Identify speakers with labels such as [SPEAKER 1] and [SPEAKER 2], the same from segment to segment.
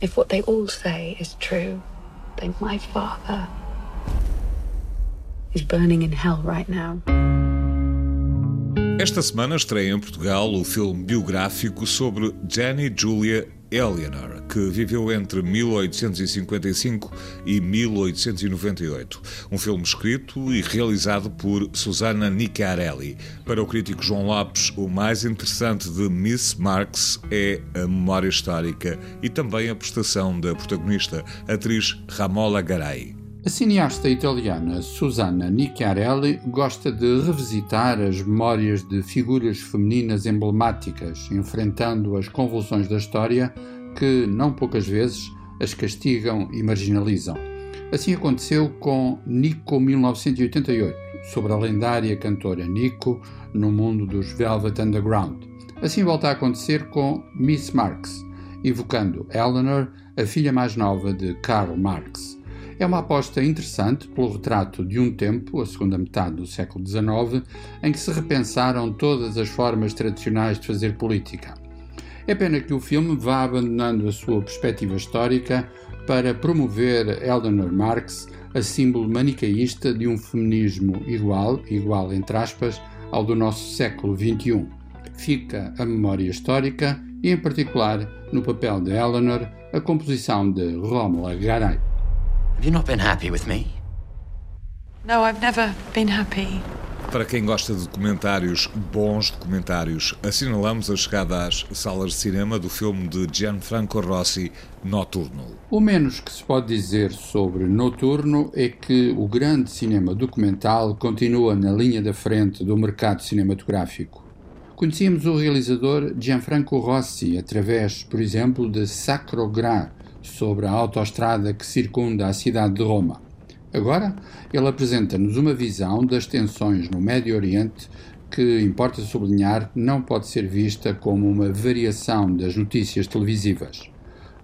[SPEAKER 1] If what they all say is true, then my father is burning in hell right now.
[SPEAKER 2] Esta semana estreia em Portugal o filme biográfico sobre Jenny Julia Eleanor, que viveu entre 1855 e 1898. Um filme escrito e realizado por Susana Niccarelli. Para o crítico João Lopes, o mais interessante de Miss Marx é a memória histórica e também a prestação da protagonista, atriz Ramola Garay.
[SPEAKER 3] A cineasta italiana Susanna Nicchiarelli gosta de revisitar as memórias de figuras femininas emblemáticas, enfrentando as convulsões da história que, não poucas vezes, as castigam e marginalizam. Assim aconteceu com Nico 1988, sobre a lendária cantora Nico no mundo dos Velvet Underground. Assim volta a acontecer com Miss Marx, evocando Eleanor, a filha mais nova de Karl Marx. É uma aposta interessante pelo retrato de um tempo, a segunda metade do século XIX, em que se repensaram todas as formas tradicionais de fazer política. É pena que o filme vá abandonando a sua perspectiva histórica para promover Eleanor Marx, a símbolo manicaísta de um feminismo igual, igual entre aspas, ao do nosso século XXI. Fica a memória histórica e, em particular, no papel de Eleanor, a composição de Romola Garay.
[SPEAKER 4] Have you not been happy with me?
[SPEAKER 1] No, I've never been happy.
[SPEAKER 2] Para quem gosta de documentários, bons documentários, assinalamos a chegada às salas de cinema do filme de Gianfranco Rossi, Noturno.
[SPEAKER 3] O menos que se pode dizer sobre Noturno é que o grande cinema documental continua na linha da frente do mercado cinematográfico. Conhecíamos o realizador Gianfranco Rossi através, por exemplo, de Sacro Gra, sobre a autoestrada que circunda a cidade de Roma. Agora, ele apresenta-nos uma visão das tensões no Médio Oriente que, importa sublinhar, não pode ser vista como uma variação das notícias televisivas.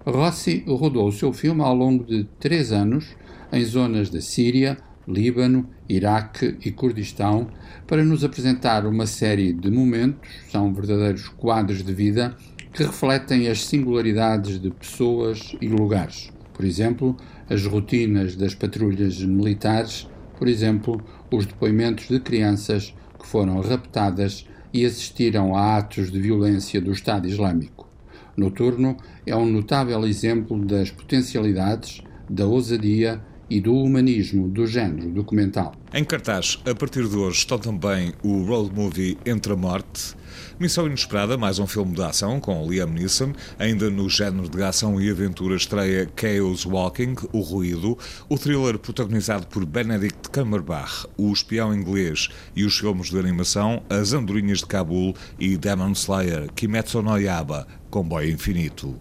[SPEAKER 3] Rossi rodou o seu filme ao longo de três anos em zonas da Síria, Líbano, Iraque e Kurdistão para nos apresentar uma série de momentos, são verdadeiros quadros de vida, que refletem as singularidades de pessoas e lugares. Por exemplo, as rotinas das patrulhas militares, por exemplo, os depoimentos de crianças que foram raptadas e assistiram a atos de violência do Estado Islâmico. Noturno é um notável exemplo das potencialidades, da ousadia e do humanismo do género documental.
[SPEAKER 2] Em cartaz, a partir de hoje, estão também o road movie Entre a Morte, Missão Inesperada, mais um filme de ação com Liam Neeson, ainda no género de ação e aventura estreia Chaos Walking, O Ruído, o thriller protagonizado por Benedict Cumberbatch, O Espião Inglês e os filmes de animação As Andorinhas de Cabul e Demon Slayer, Kimetsu no Yaba, Comboio Infinito.